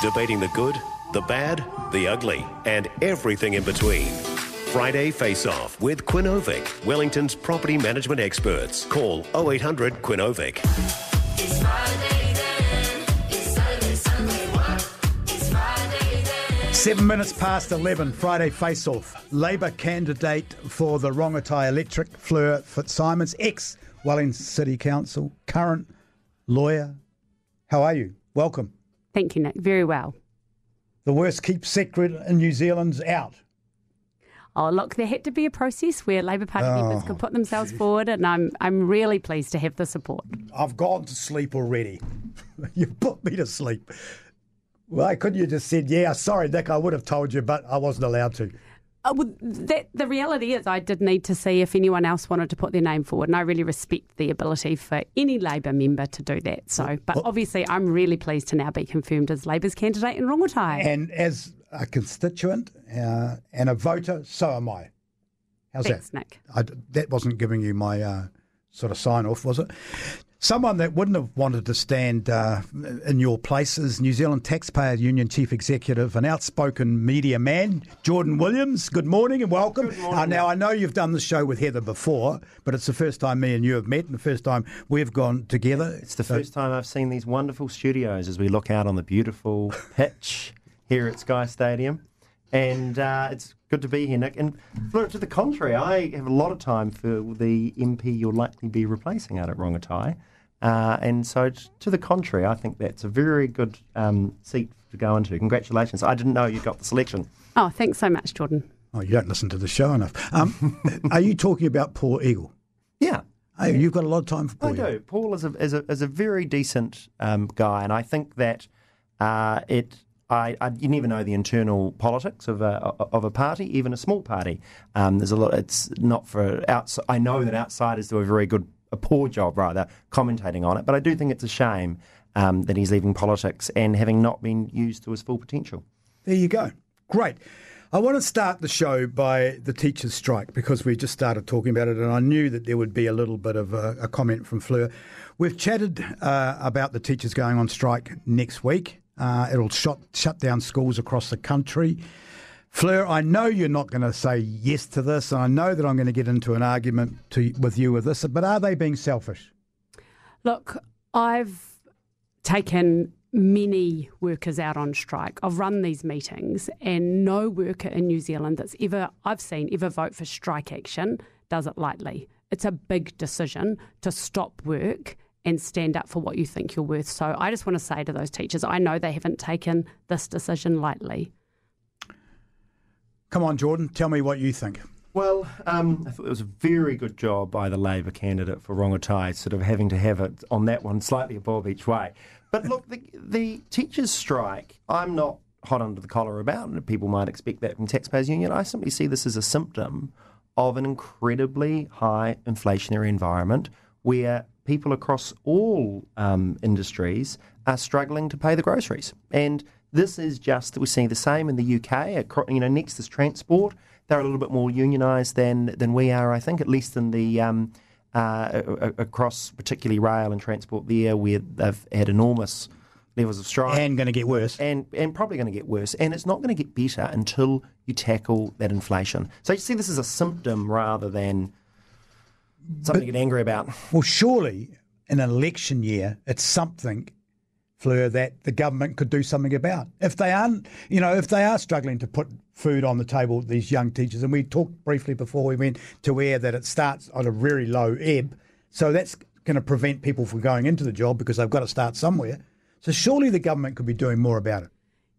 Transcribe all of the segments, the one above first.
Debating the good, the bad, the ugly, and everything in between. Friday Face Off with Quinovic, Wellington's property management experts. Call 0800 Quinovic. It's Friday then. It's Saturday, Sunday, what? It's Friday then. Seven minutes past 11, Friday face off. Labour candidate for the Rongotai Electorate, Fleur Fitzsimons, ex Wellington City Council, current lawyer. How are you? Welcome. Thank you, Nick. Very well. The worst keep secret in New Zealand's out. Oh, look, there had to be a process where Labor Party ah, members could put themselves forward, and I'm I'm really pleased to have the support. I've gone to sleep already. you put me to sleep. Why couldn't you just said, yeah, sorry, Nick, I would have told you, but I wasn't allowed to. Uh, well, that, the reality is, I did need to see if anyone else wanted to put their name forward, and I really respect the ability for any Labor member to do that. So, but obviously, I'm really pleased to now be confirmed as Labor's candidate in Rongotai. And as a constituent uh, and a voter, so am I. How's Thanks, that? Nick. I, that wasn't giving you my uh, sort of sign off, was it? Someone that wouldn't have wanted to stand uh, in your place is New Zealand Taxpayer Union Chief Executive, an outspoken media man, Jordan Williams. Good morning and welcome. uh, now, I know you've done the show with Heather before, but it's the first time me and you have met and the first time we've gone together. It's the first time I've seen these wonderful studios as we look out on the beautiful pitch here at Sky Stadium. And uh, it's good to be here, Nick. And to the contrary, I have a lot of time for the MP you'll likely be replacing out at Rongotai. Uh, and so, to the contrary, I think that's a very good um, seat to go into. Congratulations. I didn't know you got the selection. Oh, thanks so much, Jordan. Oh, you don't listen to the show enough. Um, are you talking about Paul Eagle? Yeah. Hey, you've got a lot of time for Paul I Eagle. do. Paul is a is a, is a very decent um, guy, and I think that uh, it. I, I, you never know the internal politics of a of a party, even a small party. Um, there's a lot. It's not for. I know that outsiders do a very good, a poor job rather, commentating on it. But I do think it's a shame um, that he's leaving politics and having not been used to his full potential. There you go. Great. I want to start the show by the teachers' strike because we just started talking about it, and I knew that there would be a little bit of a, a comment from Fleur. We've chatted uh, about the teachers going on strike next week. Uh, it'll shut, shut down schools across the country. Fleur, I know you're not going to say yes to this, and I know that I'm going to get into an argument to, with you with this, but are they being selfish? Look, I've taken many workers out on strike. I've run these meetings, and no worker in New Zealand that's ever I've seen ever vote for strike action does it lightly. It's a big decision to stop work and stand up for what you think you're worth. So I just want to say to those teachers, I know they haven't taken this decision lightly. Come on, Jordan, tell me what you think. Well, um, I thought it was a very good job by the Labor candidate for Rongotai, sort of having to have it on that one slightly above each way. But look, the, the teachers' strike, I'm not hot under the collar about, and people might expect that from Taxpayers Union. I simply see this as a symptom of an incredibly high inflationary environment where people across all um, industries are struggling to pay the groceries. And this is just, we see the same in the UK. You know, next is transport. They're a little bit more unionised than, than we are, I think, at least in the um, uh, across particularly rail and transport there, where they've had enormous levels of strike And going to get worse. and and probably going to get worse. And it's not going to get better until you tackle that inflation. So you see this as a symptom rather than something to get angry about. Well, surely in an election year, it's something, Fleur, that the government could do something about. If they aren't, you know, if they are struggling to put food on the table, these young teachers, and we talked briefly before we went to air that it starts on a very low ebb, so that's going to prevent people from going into the job because they've got to start somewhere. So surely the government could be doing more about it.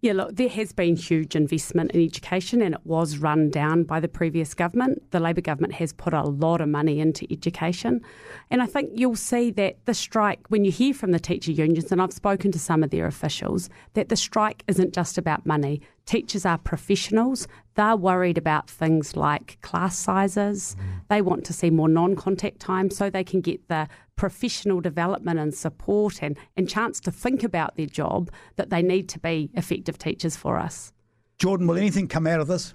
Yeah, look, there has been huge investment in education and it was run down by the previous government. The Labor government has put a lot of money into education. And I think you'll see that the strike, when you hear from the teacher unions, and I've spoken to some of their officials, that the strike isn't just about money. Teachers are professionals. They're worried about things like class sizes. They want to see more non contact time so they can get the professional development and support and, and chance to think about their job that they need to be effective teachers for us. Jordan, will anything come out of this?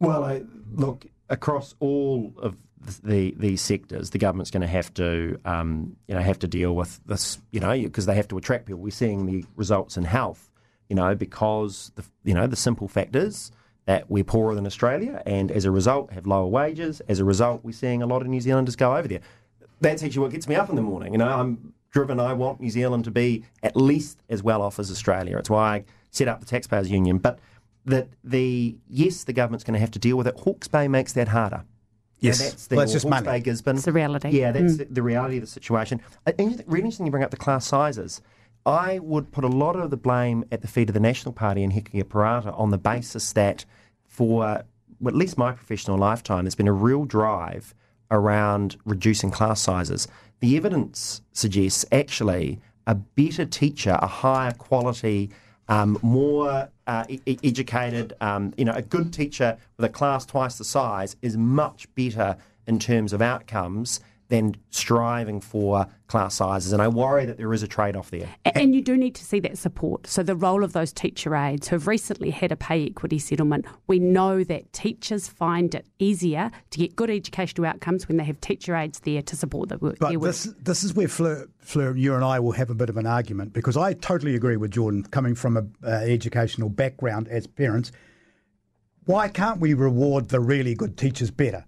Well, I, look across all of the these sectors, the government's going to have to, um, you know, have to deal with this, you know, because they have to attract people. We're seeing the results in health. You know, because the you know the simple fact is that we're poorer than Australia, and as a result have lower wages. As a result, we're seeing a lot of New Zealanders go over there. That's actually what gets me up in the morning. You know, I'm driven. I want New Zealand to be at least as well off as Australia. It's why I set up the taxpayers union. But that the yes, the government's going to have to deal with it. Hawke's Bay makes that harder. Yes. And that's the, Well, it's just Hawke's money. Bay, Gisborne. It's the reality. Yeah, that's hmm. the, the reality of the situation. And Really interesting you bring up the class sizes. I would put a lot of the blame at the feet of the National Party and Hekia Parata on the basis that for well, at least my professional lifetime, there's been a real drive around reducing class sizes. The evidence suggests actually a better teacher, a higher quality, um, more uh, e- educated, um, you know, a good teacher with a class twice the size is much better in terms of outcomes than striving for class sizes. And I worry that there is a trade off there. A- And you do need to see that support. So, the role of those teacher aides who have recently had a pay equity settlement, we know that teachers find it easier to get good educational outcomes when they have teacher aides there to support the work. But their work. this, this is where Fleur, Fleur, you and I will have a bit of an argument because I totally agree with Jordan, coming from an uh, educational background as parents. Why can't we reward the really good teachers better?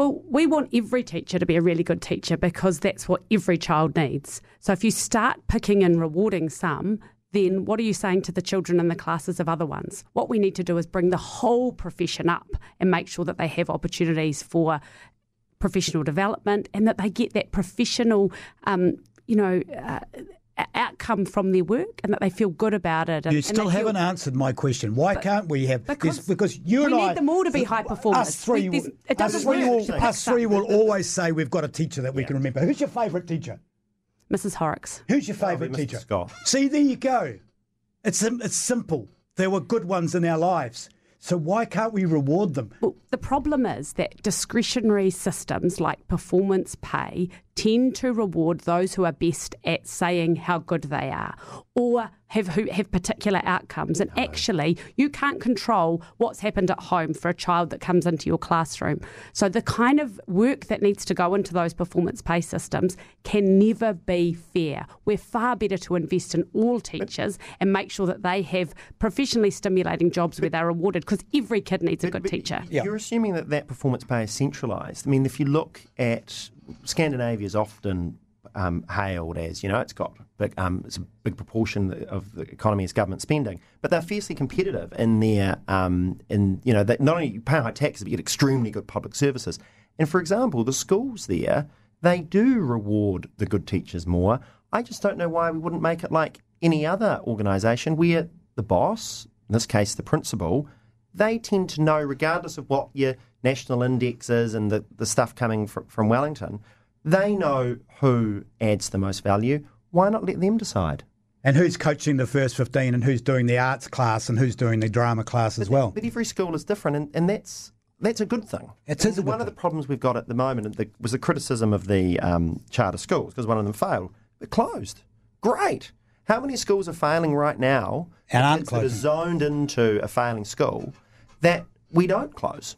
Well, we want every teacher to be a really good teacher because that's what every child needs. So if you start picking and rewarding some, then what are you saying to the children in the classes of other ones? What we need to do is bring the whole profession up and make sure that they have opportunities for professional development and that they get that professional, um, you know, uh, outcome from their work and that they feel good about it. And, You still they haven't answered my question. Why can't we have Because this? Because you we and need them all to be high performers. Us three, We- it doesn't three, work will, us three will always say we've got a teacher that we can remember. Who's your favourite teacher? Mrs. Horrocks. Who's your favourite teacher? Scott. See, there you go. It's it's simple. There were good ones in our lives. So why can't we reward them? Well, the problem is that discretionary systems like performance pay tend to reward those who are best at saying how good they are or have who have particular outcomes. And actually, you can't control what's happened at home for a child that comes into your classroom. So the kind of work that needs to go into those performance pay systems can never be fair. We're far better to invest in all teachers and make sure that they have professionally stimulating jobs where they're rewarded because every kid needs a good But teacher. You're assuming that that performance pay is centralised. I mean, if you look at Scandinavia, is often um, hailed as you know it's got big, um, it's a big proportion of the economy is government spending, but they're fiercely competitive in their um, in you know not only you pay high taxes but you get extremely good public services. And for example, the schools there they do reward the good teachers more. I just don't know why we wouldn't make it like any other organisation where the boss, in this case the principal, they tend to know, regardless of what your national indexes and the, the stuff coming fr- from Wellington, they know who adds the most value. Why not let them decide? And who's coaching the first 15 and who's doing the arts class and who's doing the drama class as well? But every school is different, and, and that's that's a good thing. It is one of the problems we've got at the moment the, was the criticism of the um, charter schools because one of them failed. They're closed. Great. How many schools are failing right now? And aren't that are zoned into a failing school that we don't close.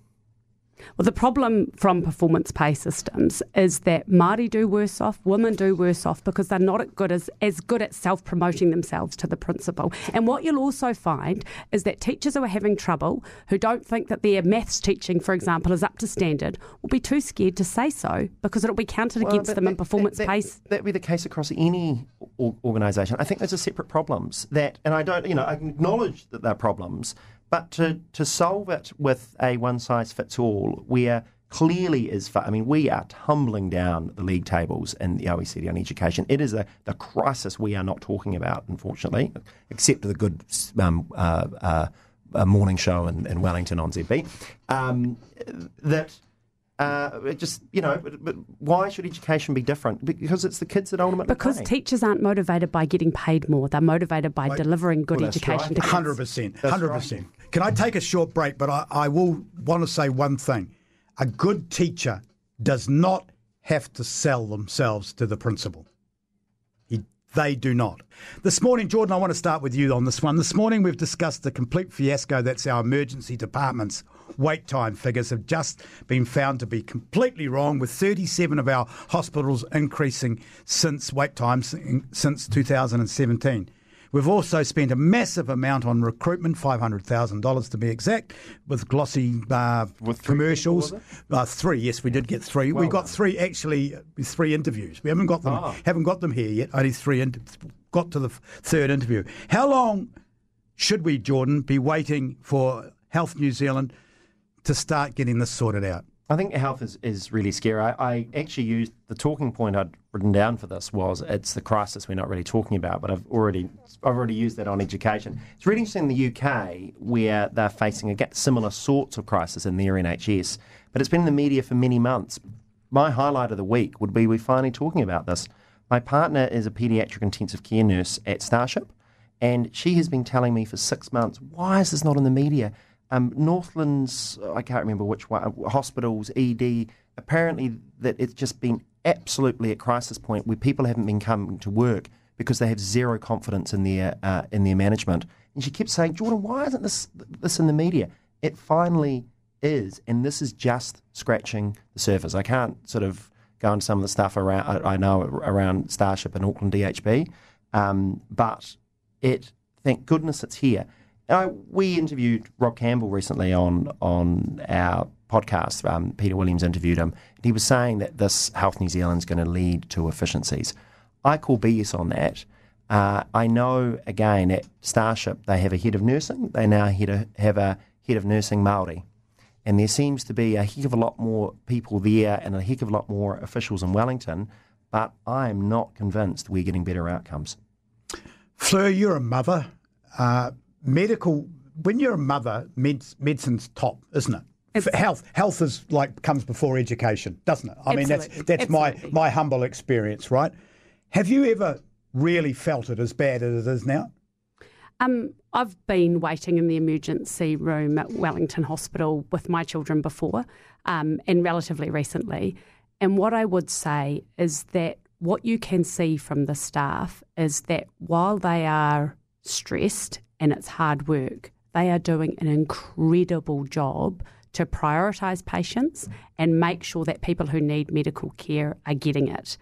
Well, the problem from performance pay systems is that Māori do worse off, women do worse off because they're not as good as, as good at self promoting themselves to the principal. And what you'll also find is that teachers who are having trouble, who don't think that their maths teaching, for example, is up to standard, will be too scared to say so because it'll be counted Well, against that- them in performance that, pay. that, That'd be the case across any organisation. I think those are separate problems. That, and I don't, you know, I acknowledge that they're problems, but to to solve it with a one size fits all, where clearly is, fa- I mean, we are tumbling down the league tables in the OECD on education. It is a, the crisis we are not talking about, unfortunately, except the good um, uh, uh, uh, morning show in, in Wellington on ZB. Um, that. Uh, it just you know, but, but why should education be different? Because it's the kids that ultimately Because pay. teachers aren't motivated by getting paid more, they're motivated by delivering good Well, education right. to kids. Hundred percent, hundred right. percent. Can I take a short break? But I, I will want to say one thing: a good teacher does not have to sell themselves to the principal. He, they do not. This morning, Jordan, I want to start with you on this one. This morning, we've discussed the complete fiasco that's our emergency departments. Wait time figures have just been found to be completely wrong, with 37 of our hospitals increasing since wait times since 2017. We've also spent a massive amount on recruitment, $500,000 to be exact, with glossy uh, With commercials. people, Uh, three, yes, we did get three. we Well got three, actually, three interviews. We haven't got them, Ah. haven't got them here yet. Only three, inter- got to the f- third interview. How long should we, Jordan, be waiting for Health New Zealand to start getting this sorted out? I think health is, is really scary. I, I actually used the talking point I'd written down for this was it's the crisis we're not really talking about, but I've already I've already used that on education. It's really interesting in the UK where they're facing a similar sorts of crisis in their NHS, but it's been in the media for many months. My highlight of the week would be we're finally talking about this. My partner is a paediatric intensive care nurse at Starship, and she has been telling me for six months, why is this not in the media? Um, Northland's, I can't remember which one, hospitals, ED, apparently that it's just been absolutely at crisis point where people haven't been coming to work because they have zero confidence in their uh, in their management. And she kept saying, Jordan, why isn't this this in the media? It finally is, and this is just scratching the surface. I can't sort of go into some of the stuff around I, I know around Starship and Auckland DHB, um, but it thank goodness it's here. We interviewed Rob Campbell recently on on our podcast. Um, Peter Williams interviewed him. He was saying that this Health New Zealand is going to lead to efficiencies. I call BS on that. Uh, I know again at Starship they have a head of nursing. They now a, have a head of nursing Maori, and there seems to be a heck of a lot more people there and a heck of a lot more officials in Wellington. But I am not convinced we're getting better outcomes. Fleur, you're a mother. Uh, medical, when you're a mother, med- medicine's top, isn't it? Health, health is like comes before education, doesn't it? I mean, that's Absolutely. that's my my humble experience, right? Have you ever really felt it as bad as it is now? Um, I've been waiting in the emergency room at Wellington Hospital with my children before, um, and relatively recently. And what I would say is that what you can see from the staff is that while they are stressed and it's hard work, they are doing an incredible job to prioritise patients and make sure that people who need medical care are getting it.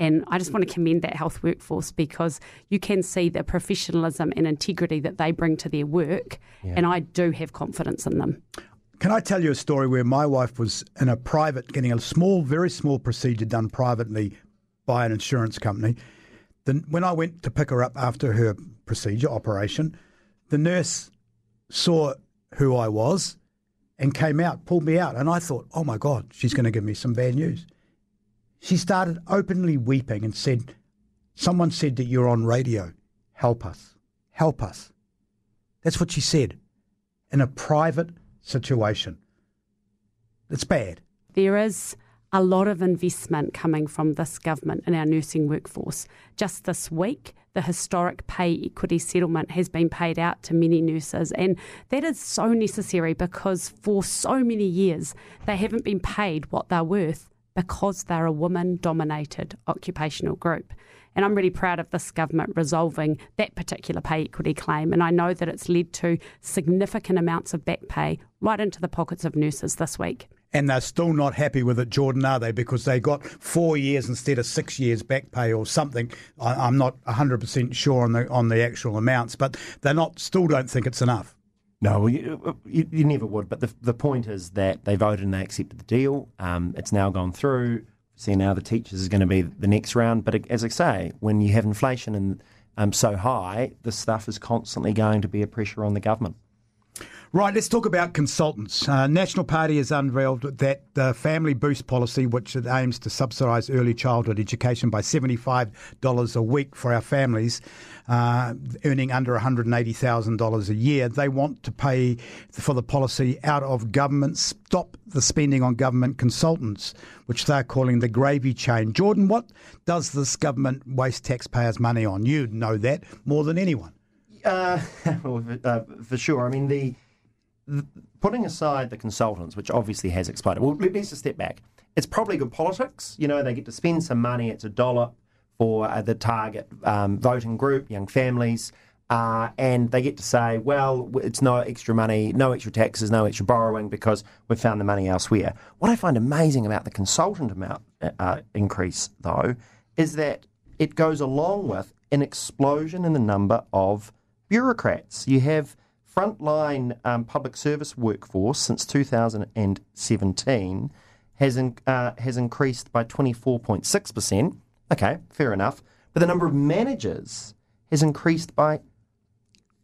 And I just want to commend that health workforce because you can see the professionalism and integrity that they bring to their work. And I do have confidence in them. Can I tell you a story where my wife was in a private, getting a small, very small procedure done privately by an insurance company. Then, when I went to pick her up after her procedure operation, the nurse saw who I was and came out, pulled me out, and I thought, "Oh my God, she's going to give me some bad news." She started openly weeping and said, "Someone said that you're on radio. Help us, help us." That's what she said in a private situation. It's bad. There is a lot of investment coming from this government in our nursing workforce. Just this week, the historic pay equity settlement has been paid out to many nurses, and that is so necessary because for so many years they haven't been paid what they're worth because they're a woman dominated occupational group. And I'm really proud of this government resolving that particular pay equity claim. And I know that it's led to significant amounts of back pay right into the pockets of nurses this week. And they're still not happy with it, Jordan, are they? Because they got four years instead of six years back pay or something. I, I'm not 100% sure on the on the actual amounts, but they're not. Still don't think it's enough. No, well, you, you, you never would. But the, the point is that they voted and they accepted the deal. Um, it's now gone through. See, now the teachers is going to be the next round. But as I say, when you have inflation and um, so high, this stuff is constantly going to be a pressure on the government. Right, let's talk about consultants. Uh, National Party has unveiled that uh, family boost policy, which it aims to subsidise early childhood education by $75 a week for our families uh, earning under $180,000 a year. They want to pay for the policy out of government, stop the spending on government consultants, which they're calling the gravy chain. Jordan, what does this government waste taxpayers' money on? You know that more than anyone. Uh, well, uh, for sure. I mean, the, the putting aside the consultants, which obviously has exploded. Well, let's just step back. It's probably good politics. You know, they get to spend some money. It's a dollar for uh, the target um, voting group, young families. Uh, and they get to say, well, it's no extra money, no extra taxes, no extra borrowing because we've found the money elsewhere. What I find amazing about the consultant amount uh, increase, though, is that it goes along with an explosion in the number of bureaucrats. You have frontline um, public service workforce since 2017 has in, uh, has increased by 24.6 percent. Okay, fair enough. But the number of managers has increased by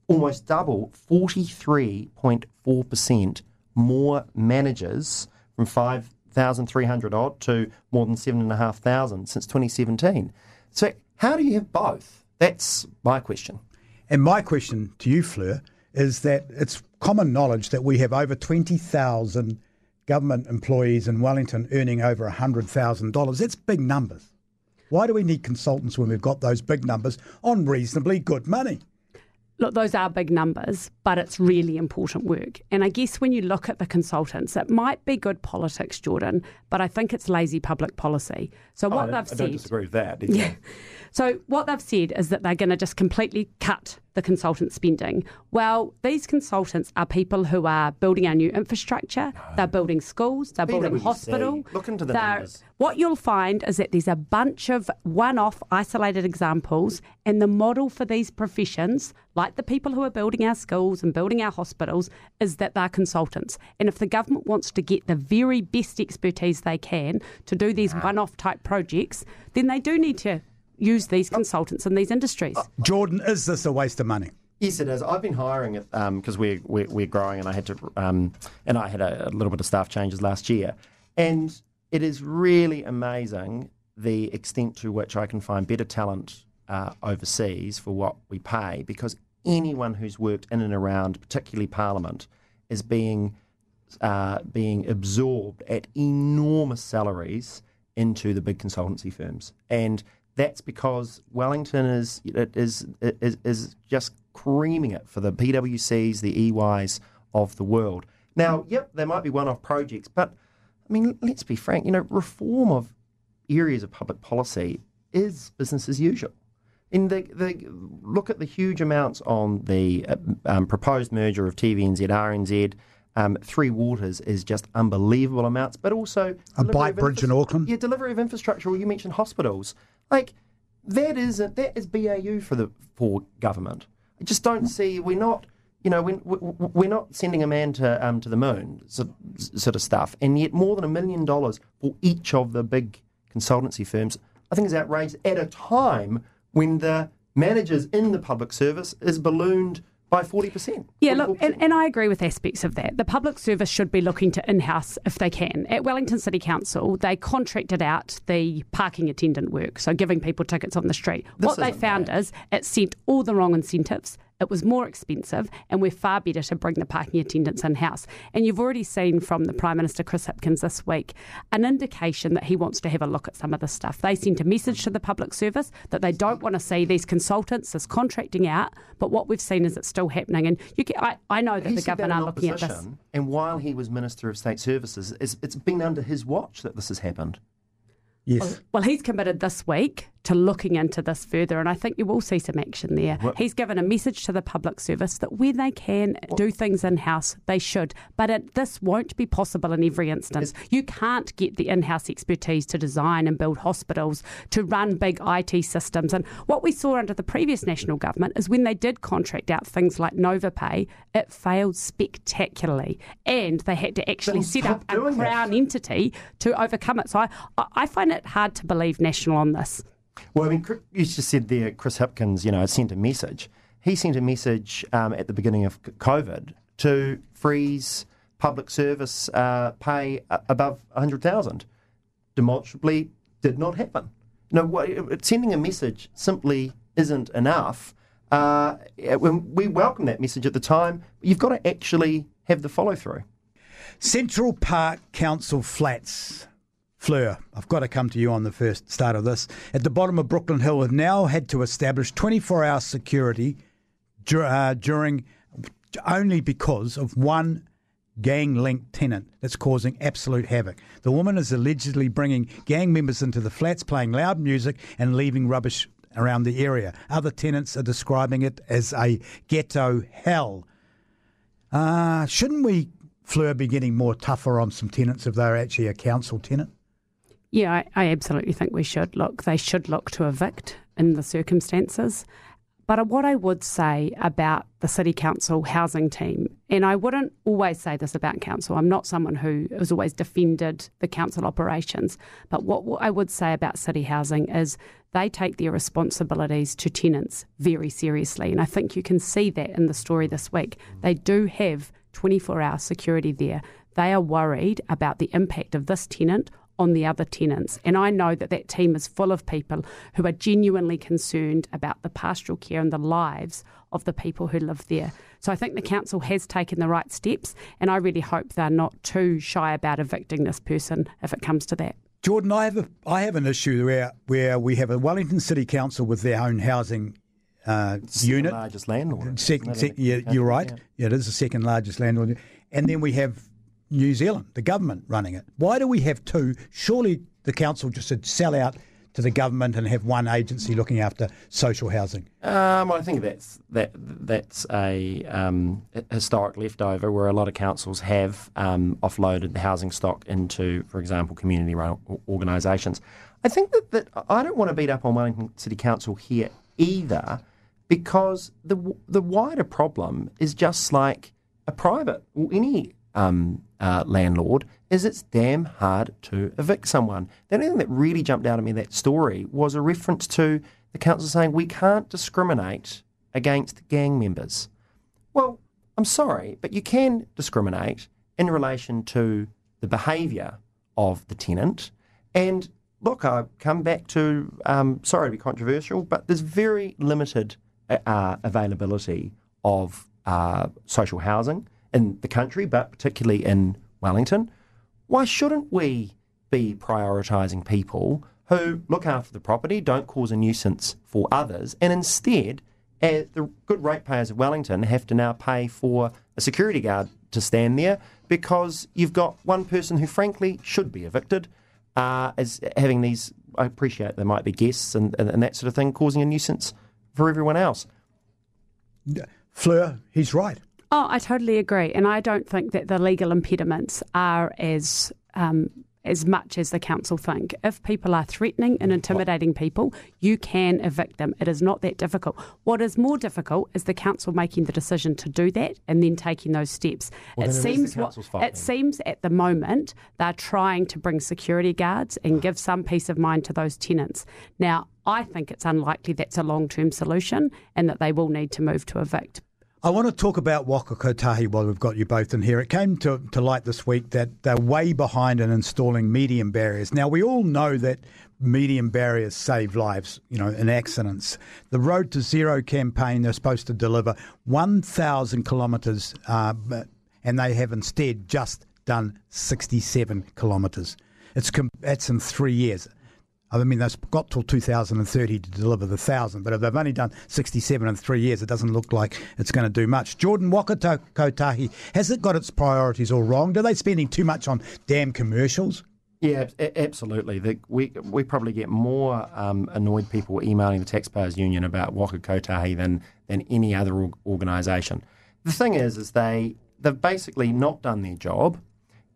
almost double, 43.4% more managers from 5,300 odd to more than 7,500 since 2017. So, how do you have both? That's my question. And my question to you, Fleur, is that it's common knowledge that we have over 20,000 government employees in Wellington earning over $100,000. That's big numbers. Why do we need consultants when we've got those big numbers on reasonably good money? Look, those are big numbers, but it's really important work. And I guess when you look at the consultants, it might be good politics, Jordan, but I think it's lazy public policy. So oh, what they've said. I disagree with that. Yeah. So what they've said is that they're going to just completely cut the consultant spending. Well, these consultants are people who are building our new infrastructure. Ah. They're building schools. They're building PwC, hospital. look into the numbers. What you'll find is that there's a bunch of one-off isolated examples, and the model for these professions, like the people who are building our schools and building our hospitals, is that they're consultants. And if the government wants to get the very best expertise they can to do these ah. one-off type projects, then they do need to use these consultants in these industries. Jordan, is this a waste of money? Yes, it is. I've been hiring it because we're, we're we're growing, and I had to um, and I had a, a little bit of staff changes last year, and it is really amazing the extent to which I can find better talent uh, overseas for what we pay. Because anyone who's worked in and around, particularly Parliament, is being uh, being absorbed at enormous salaries into the big consultancy firms, and that's because Wellington is it is is, is just creaming it for the PwCs, the EYs of the world. Now, yep, there might be one-off projects, but I mean, let's be frank. You know, reform of areas of public policy is business as usual. In the, the look at the huge amounts on the uh, um, proposed merger of TVNZ, RNZ, um, Three Waters is just unbelievable amounts, but also A bike bridge in Auckland? Yeah, delivery of infrastructure. Well, you mentioned hospitals. Like that is that is BAU for the for government. I just don't see we're not. You know, we- we're not sending a man to um, to the moon, sort of stuff, and yet more than a million dollars for each of the big consultancy firms, I think is outrageous at a time when the managers in the public service is ballooned by forty percent. Yeah, look, and, and I agree with aspects of that. The public service should be looking to in house if they can. At Wellington City Council, they contracted out the parking attendant work, so giving people tickets on the street. what they found is it sent all the wrong incentives. It was more expensive, and we're far better to bring the parking attendants in house. And you've already seen from the Prime Minister Chris Hipkins this week an indication that he wants to have a look at some of this stuff. They sent a message to the public service that they don't want to see these consultants as contracting out, but what we've seen is it's still happening. And you can, I, I know that He the said government are looking at this. And while he was Minister of State Services, it's, it's been under his watch that this has happened. Yes. Well, he's committed this week to looking into this further, and I think you will see some action there. He's given a message to the public service that where they can do things in house, they should. But it, this won't be possible in every instance. You can't get the in house expertise to design and build hospitals, to run big IT systems. And what we saw under the previous national government is when they did contract out things like Novopay, it failed spectacularly, and they had to actually set up a crown entity to overcome it. So I, I find it hard to believe National on this. Well, I mean, you just said there, Chris Hipkins, you know, sent a message. He sent a message um, at the beginning of COVID to freeze public service uh, pay above 100,000. Demonstrably did not happen. No, sending a message simply isn't enough. Uh, we welcome that message at the time, you've got to actually have the follow through. Central Park Council flats. Fleur, I've got to come to you on the first start of this. At the bottom of Brooklyn Hill have now had to establish 24 hour security dur- uh, during only because of one gang linked tenant that's causing absolute havoc. The woman is allegedly bringing gang members into the flats, playing loud music, and leaving rubbish around the area. Other tenants are describing it as a ghetto hell. Uh, shouldn't we, Fleur, be getting more tougher on some tenants if they're actually a council tenant? Yeah, I, I absolutely think we should look. They should look to evict in the circumstances. But what I would say about the City Council housing team, and I wouldn't always say this about council, I'm not someone who has always defended the council operations, but what I would say about city housing is they take their responsibilities to tenants very seriously. And I think you can see that in the story this week. They do have 24 hour security there. They are worried about the impact of this tenant on the other tenants. And I know that that team is full of people who are genuinely concerned about the pastoral care and the lives of the people who live there. So I think the council has taken the right steps, and I really hope they're not too shy about evicting this person if it comes to that. Jordan, I have a, I have an issue where where we have a Wellington City Council with their own housing uh, Second unit. largest landlord. Second, isn't sec, yeah, you're right. yeah. Yeah, it is the second largest landlord, and then we have New Zealand, the government running it. Why do we have two? Surely the council just should sell out to the government and have one agency looking after social housing. Um, I think that's that that's a um, historic leftover where a lot of councils have um, offloaded the housing stock into, for example, community-run organisations. I think that, that I don't want to beat up on Wellington City Council here either, because the the wider problem is just like a private or any um, uh, landlord is it's damn hard to evict someone. The only thing that really jumped out at me in that story was a reference to the council saying we can't discriminate against gang members. Well, I'm sorry, but you can discriminate in relation to the behaviour of the tenant. And look, I come back to um, sorry to be controversial, but there's very limited uh, uh, availability of uh, social housing in the country, but particularly in Wellington. Why shouldn't we be prioritising people who look after the property, don't cause a nuisance for others, and instead, as the good ratepayers of Wellington have to now pay for a security guard to stand there because you've got one person who, frankly, should be evicted, uh, as having these. I appreciate there might be guests and, and, and that sort of thing, causing a nuisance for everyone else. Fleur, he's right. Oh, I totally agree, and I don't think that the legal impediments are as um, as much as the council think. If people are threatening and intimidating people, you can evict them. It is not that difficult. What is more difficult is the council making the decision to do that and then taking those steps. Well, it then it is seems what, it seems at the moment they're trying to bring security guards and give some peace of mind to those tenants. Now, I think it's unlikely that's a long term solution and that they will need to move to evict. I want to talk about Waka Kotahi while we've got you both in here. It came to, to light this week that they're way behind in installing median barriers. Now, we all know that median barriers save lives, you know, in accidents. The Road to Zero campaign, they're supposed to deliver 1,000 kilometres, uh, and they have instead just done 67 kilometres. It's, com- that's in three years. I mean, they've got till 2030 to deliver the thousand, but if they've only done 67 in three years, it doesn't look like it's going to do much. Jordan Waka Kotahi, has it got its priorities all wrong? Are they spending too much on damn commercials? Yeah, absolutely. The, we we probably get more um, annoyed people emailing the Taxpayers Union about Waka Kotahi than than any other org- organisation. The thing is, is they they've basically not done their job.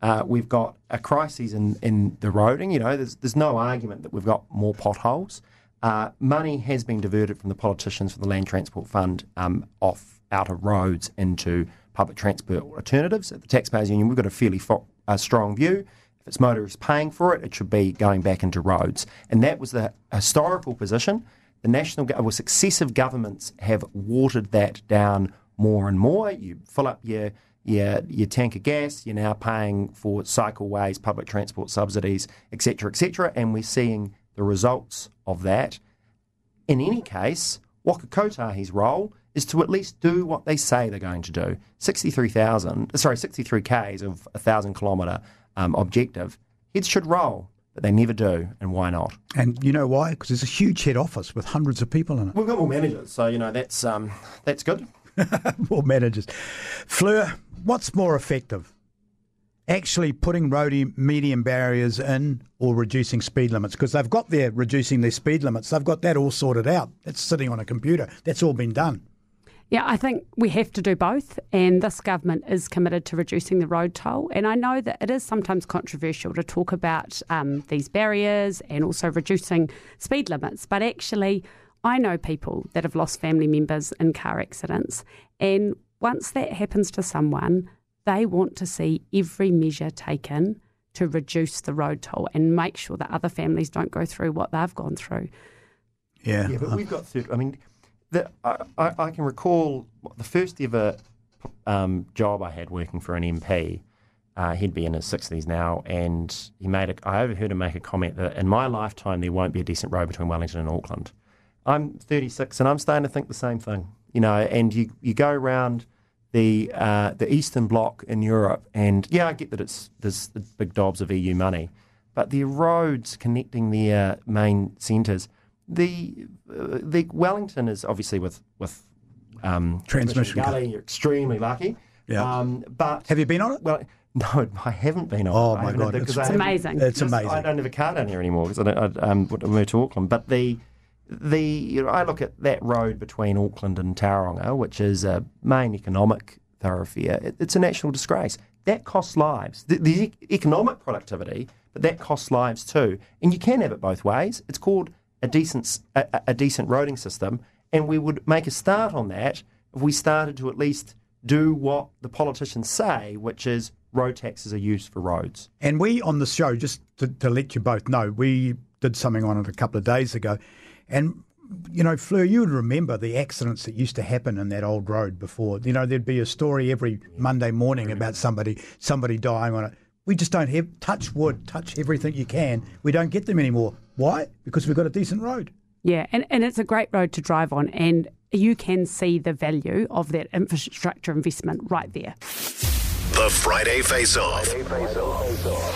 Uh, we've got a crisis in, in the roading. You know, there's there's no argument that we've got more potholes. Uh, money has been diverted from the politicians for the Land Transport Fund um, off out of roads into public transport alternatives. At the Taxpayers Union, we've got a fairly fo- uh, strong view. If it's motorists paying for it, it should be going back into roads. And that was the historical position. The national, well, successive governments have watered that down more and more. You fill up your your, your tank of gas, you're now paying for cycleways, public transport subsidies, etc., etc., and we're seeing the results of that. In any case, Waka Kotahi's role is to at least do what they say they're going to do. 63,000, sorry, 63 Ks of a 1,000 kilometre um, objective. Heads should roll, but they never do, and why not? And you know why? Because there's a huge head office with hundreds of people in it. We've got more managers, so, you know, that's, um, that's good. More managers. Fleur, what's more effective? Actually putting roadie median barriers in or reducing speed limits? Because they've got their reducing their speed limits. They've got that all sorted out. That's sitting on a computer. That's all been done. Yeah, I think we have to do both, and this government is committed to reducing the road toll. And I know that it is sometimes controversial to talk about um, these barriers and also reducing speed limits, but actually, I know people that have lost family members in car accidents, and once that happens to someone, they want to see every measure taken to reduce the road toll and make sure that other families don't go through what they've gone through. Yeah. Yeah, but we've got. Third, I mean, the, I, I, I can recall the first ever um, job I had working for an MP. Uh, he'd be in his sixties now, and he made. A, I overheard him make a comment that in my lifetime there won't be a decent road between Wellington and Auckland. I'm 36, and I'm starting to think the same thing. You know, and you you go around the uh, the Eastern Bloc in Europe, and yeah, I get that it's there's the big dobs of EU money, but the roads connecting their main centres, the uh, the Wellington is obviously with with um, Transmission Gully, you're extremely lucky. Yeah. Um, but Have you been on it? well, no, I haven't been on. Oh, my God, it's- It's amazing. It's amazing. I don't have a car down here anymore because I, don't- I um, moved to Auckland. But the the you know, I look at that road between Auckland and Tauranga, which is a main economic thoroughfare. It, it's a national disgrace. That costs lives. The, the economic productivity, but that costs lives too. And you can have it both ways. It's called a decent a- a decent roading system, and we would make a start on that if we started to at least do what the politicians say, which is road taxes are used for roads. And we on the show, just to, to let you both know, we did something on it a couple of days ago. And, you know, Fleur, you would remember the accidents that used to happen in that old road before. You know, there'd be a story every Monday morning mm. about somebody somebody dying on it. We just don't have, touch wood, touch everything you can. We don't get them anymore. Why? Because we've got a decent road. Yeah, and, and it's a great road to drive on, and you can see the value of that infrastructure investment right there. The Friday Face Off.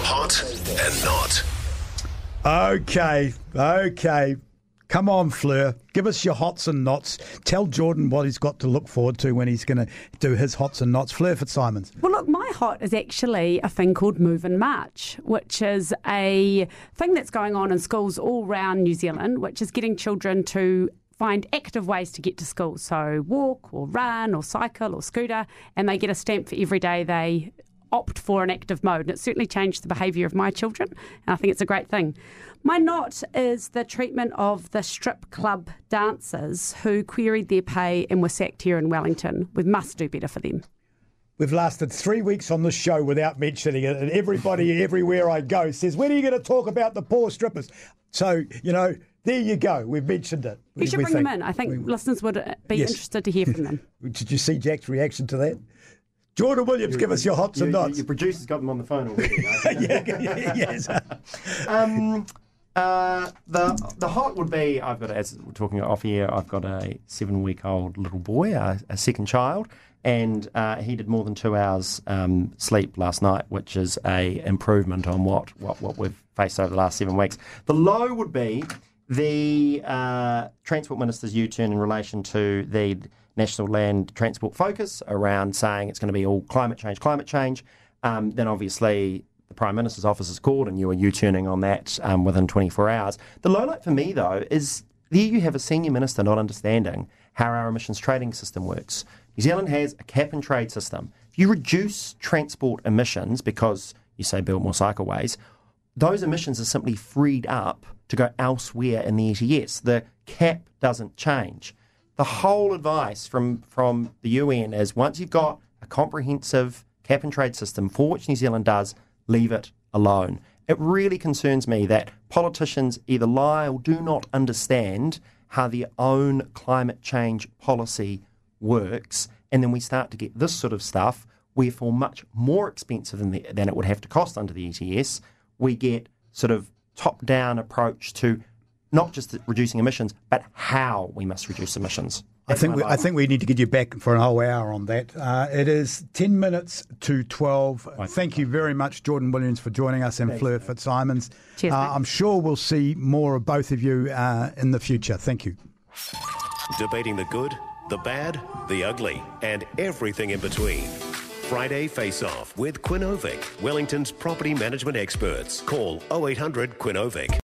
Hot and not. Okay, okay. Come on, Fleur. Give us your hots and nots. Tell Jordan what he's got to look forward to when he's going to do his hots and nots. Fleur Fitzsimons. Well, look, my hot is actually a thing called Move and March, which is a thing that's going on in schools all around New Zealand, which is getting children to find active ways to get to school. So walk or run or cycle or scooter, and they get a stamp for every day they opt for an active mode. And it certainly changed the behaviour of my children, and I think it's a great thing. My not is the treatment of the strip club dancers who queried their pay and were sacked here in Wellington. We must do better for them. We've lasted three weeks on the show without mentioning it, and everybody everywhere I go says, "When are you going to talk about the poor strippers?" So you know, there you go. We've mentioned it. We should bring them in. I think listeners would be Yes. interested to hear from them. Did you see Jack's reaction to that? Jordan Williams, give us your hots and nots. Your producer's got them on the phone already. yeah, yeah, yes. Um, uh, the the hot would be I've got as we're talking off here. I've got a seven week old little boy, a, a second child, and uh, he did more than two hours um, sleep last night, which is a improvement on what, what what we've faced over the last seven weeks. The low would be the uh, transport minister's U turn in relation to the national land transport focus around saying it's going to be all climate change, climate change. Um, then obviously the Prime Minister's office is called and you are U-turning on that um, within 24 hours. The lowlight for me, though, is there you have a senior minister not understanding how our emissions trading system works. New Zealand has a cap and trade system. If you reduce transport emissions because you say build more cycleways, those emissions are simply freed up to go elsewhere in the ETS. The cap doesn't change. The whole advice from, from the UN is once you've got a comprehensive cap and trade system for which New Zealand does, leave it alone. It really concerns me that politicians either lie or do not understand how their own climate change policy works, and then we start to get this sort of stuff, where for much more expensive than, the, than it would have to cost under the ETS, we get sort of top down approach to not just reducing emissions, but how we must reduce emissions. I think we. I think we need to get you back for an whole hour on that. Uh, it is ten minutes to twelve. Thank you very much, Jordan Williams, for joining us, and Fleur Fitzsimons. Cheers, Uh. I'm sure we'll see more of both of you uh, in the future. Thank you. Debating the good, the bad, the ugly, and everything in between. Friday Face Off with Quinovic, Wellington's property management experts. Call 0800 Quinovic.